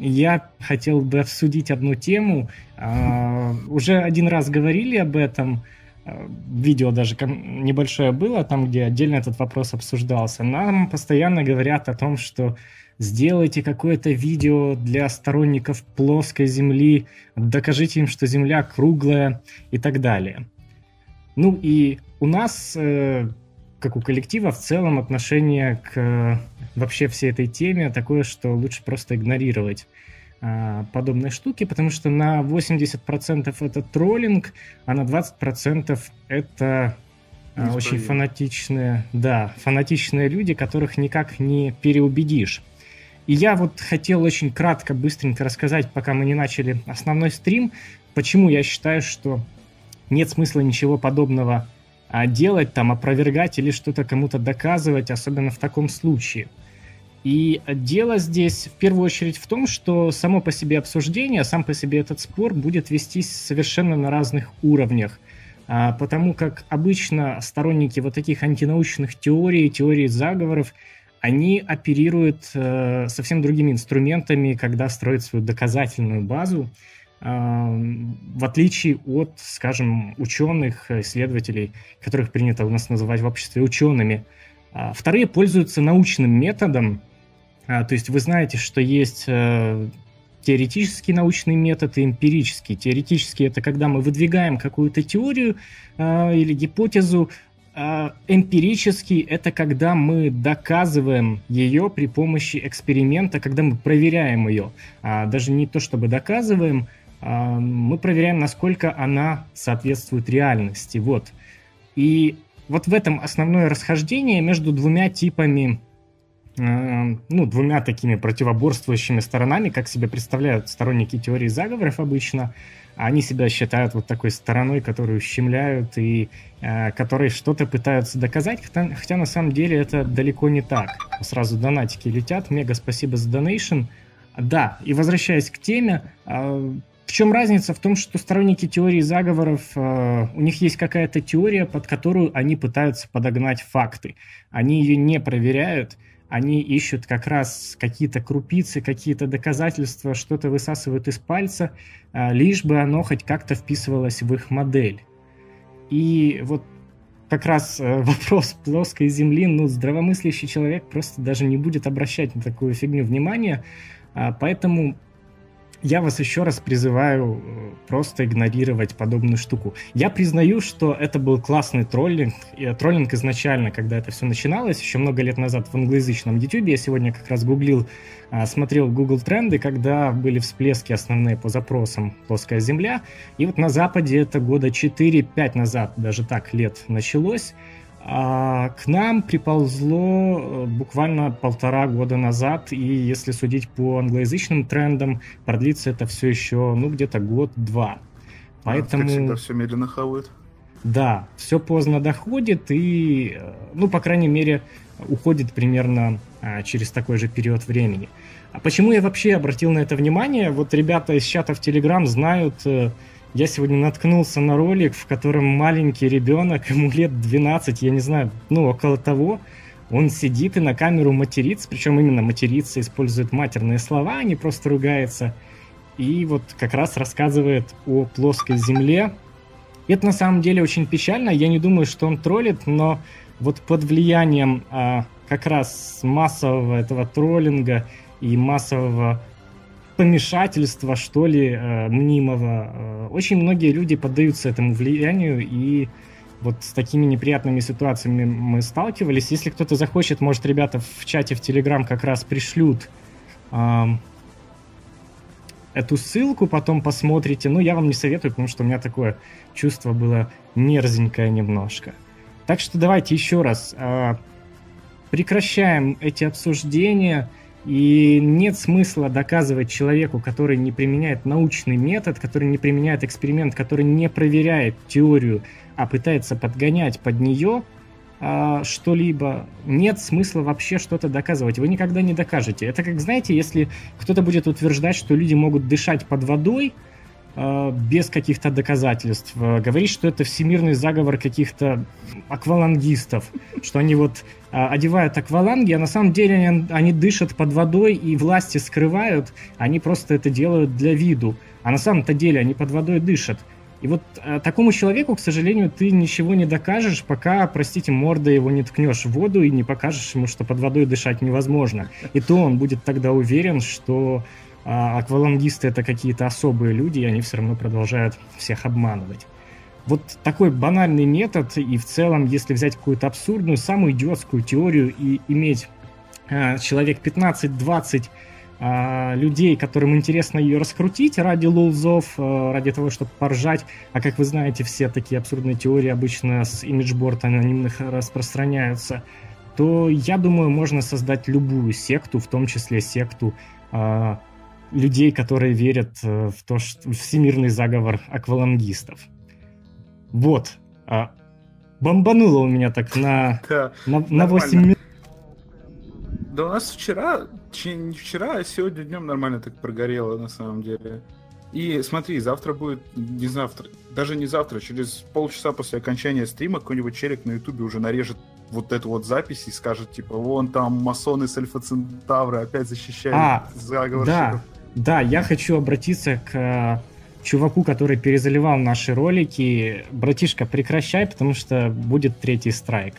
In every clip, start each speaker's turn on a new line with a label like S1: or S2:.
S1: я хотел бы обсудить одну тему. А, уже один раз говорили об этом, а, видео даже небольшое было, там, где отдельно этот вопрос обсуждался. Нам постоянно говорят о том, что сделайте какое-то видео для сторонников плоской Земли, докажите им, что Земля круглая и так далее. Ну и у нас, э, как у коллектива, в целом отношение к вообще всей этой теме такое, что лучше просто игнорировать а, подобные штуки, потому что на 80% это троллинг, а на 20% это а, очень фанатичные, да, фанатичные люди, которых никак не переубедишь. И я вот хотел очень кратко, быстренько рассказать, пока мы не начали основной стрим, почему я считаю, что нет смысла ничего подобного а, делать, там, опровергать или что-то кому-то доказывать, особенно в таком случае. И дело здесь в первую очередь в том, что само по себе обсуждение, сам по себе этот спор будет вестись совершенно на разных уровнях. А, потому как обычно сторонники вот таких антинаучных теорий, теорий заговоров – они оперируют э, совсем другими инструментами, когда строят свою доказательную базу, э, в отличие от, скажем, ученых, исследователей, которых принято у нас называть в обществе учеными. А вторые пользуются научным методом, а, то есть вы знаете, что есть э, теоретический научный метод и эмпирический. Теоретический это когда мы выдвигаем какую-то теорию э, или гипотезу, а, эмпирический – это когда мы доказываем ее при помощи эксперимента, когда мы проверяем ее. А, даже не то, чтобы доказываем, а, мы проверяем, насколько она соответствует реальности. Вот. И вот в этом основное расхождение между двумя типами ну, двумя такими противоборствующими сторонами, как себе представляют сторонники теории заговоров обычно – они себя считают вот такой стороной, которую ущемляют и э, которые что-то пытаются доказать, хотя, хотя на самом деле это далеко не так. Сразу донатики летят, мега спасибо за донейшн. Да, и возвращаясь к теме, э, в чем разница? В том, что сторонники теории заговоров, э, у них есть какая-то теория, под которую они пытаются подогнать факты. Они ее не проверяют, они ищут как раз какие-то крупицы, какие-то доказательства, что-то высасывают из пальца, а, лишь бы оно хоть как-то вписывалось в их модель. И вот как раз э, вопрос плоской Земли, ну, здравомыслящий человек просто даже не будет обращать на такую фигню внимания, а, поэтому я вас еще раз призываю э, просто игнорировать подобную штуку. Я признаю, что это был классный троллинг. И троллинг изначально, когда это все начиналось, еще много лет назад в англоязычном YouTube, я сегодня как раз гуглил, а, смотрел Google тренды, когда были всплески основные по запросам «плоская земля». И вот на Западе это года 4-5 назад, даже так лет началось. А к нам приползло э, буквально полтора года назад, и если судить по англоязычным трендам, продлится это все еще, ну, где-то год-два. Поэтому... А, как
S2: всегда, все медленно хавают.
S1: Да, все поздно доходит, и, э, ну, по крайней мере, уходит примерно а, через такой же период времени. А почему я вообще обратил на это внимание? Вот ребята из чата в Телеграм знают э, я сегодня наткнулся на ролик, в котором маленький ребенок, ему лет 12, я не знаю, ну, около того, он сидит и на камеру матерится, причем именно матерится, использует матерные слова, а не просто ругается. И вот как раз рассказывает о плоской земле. Это на самом деле очень печально. Я не думаю, что он троллит, но вот под влиянием а, как раз массового этого троллинга и массового помешательства, что ли, э, мнимого. Э, очень многие люди поддаются этому влиянию, и вот с такими неприятными ситуациями мы сталкивались. Если кто-то захочет, может, ребята в чате в Телеграм как раз пришлют эту ссылку, потом посмотрите. Ну, я вам не советую, потому что у меня такое чувство было мерзенькое немножко. Так что давайте еще раз э, прекращаем эти обсуждения – и нет смысла доказывать человеку, который не применяет научный метод, который не применяет эксперимент, который не проверяет теорию, а пытается подгонять под нее а, что-либо, нет смысла вообще что-то доказывать. Вы никогда не докажете. Это как, знаете, если кто-то будет утверждать, что люди могут дышать под водой, э, без каких-то доказательств. Э, говорит, что это всемирный заговор каких-то аквалангистов, что они вот э, одевают акваланги, а на самом деле они, они дышат под водой и власти скрывают, они просто это делают для виду. А на самом-то деле они под водой дышат. И вот э, такому человеку, к сожалению, ты ничего не докажешь, пока, простите, морда его не ткнешь в воду и не покажешь ему, что под водой дышать невозможно. И то он будет тогда уверен, что э, аквалангисты это какие-то особые люди, и они все равно продолжают всех обманывать. Вот такой банальный метод, и в целом, если взять какую-то абсурдную, самую идиотскую теорию и иметь э, человек 15-20 а, людей, которым интересно ее раскрутить ради лулзов, а, ради того, чтобы поржать. А как вы знаете, все такие абсурдные теории обычно с имиджборд анонимных распространяются то я думаю, можно создать любую секту, в том числе секту э, людей, которые верят в то, что всемирный заговор аквалангистов. Вот. Э, бомбануло у меня так на, да, на, на 8 минут.
S2: Да у нас вчера, не вчера, а сегодня днем нормально так прогорело на самом деле. И смотри, завтра будет, не завтра, даже не завтра, через полчаса после окончания стрима какой-нибудь челик на ютубе уже нарежет вот эту вот запись и скажет, типа, вон там масоны с Альфа Центавра опять защищают а,
S1: Да, да, я хочу обратиться к э, чуваку, который перезаливал наши ролики. Братишка, прекращай, потому что будет третий страйк.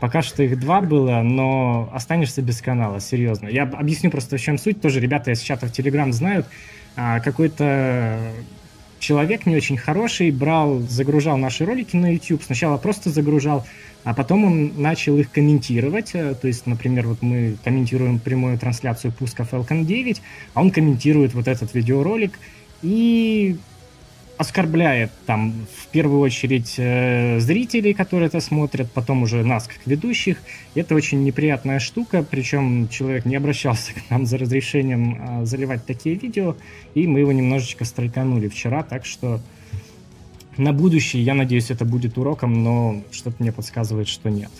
S1: Пока что их два было, но останешься без канала, серьезно. Я объясню просто, в чем суть. Тоже ребята из чата в Телеграм знают. А, какой-то человек не очень хороший брал, загружал наши ролики на YouTube. Сначала просто загружал, а потом он начал их комментировать. То есть, например, вот мы комментируем прямую трансляцию пуска Falcon 9, а он комментирует вот этот видеоролик. И оскорбляет там в первую очередь э, зрителей, которые это смотрят, потом уже нас как ведущих. Это очень неприятная штука, причем человек не обращался к нам за разрешением э, заливать такие видео, и мы его немножечко страйканули вчера, так что на будущее, я надеюсь, это будет уроком, но что-то мне подсказывает, что нет.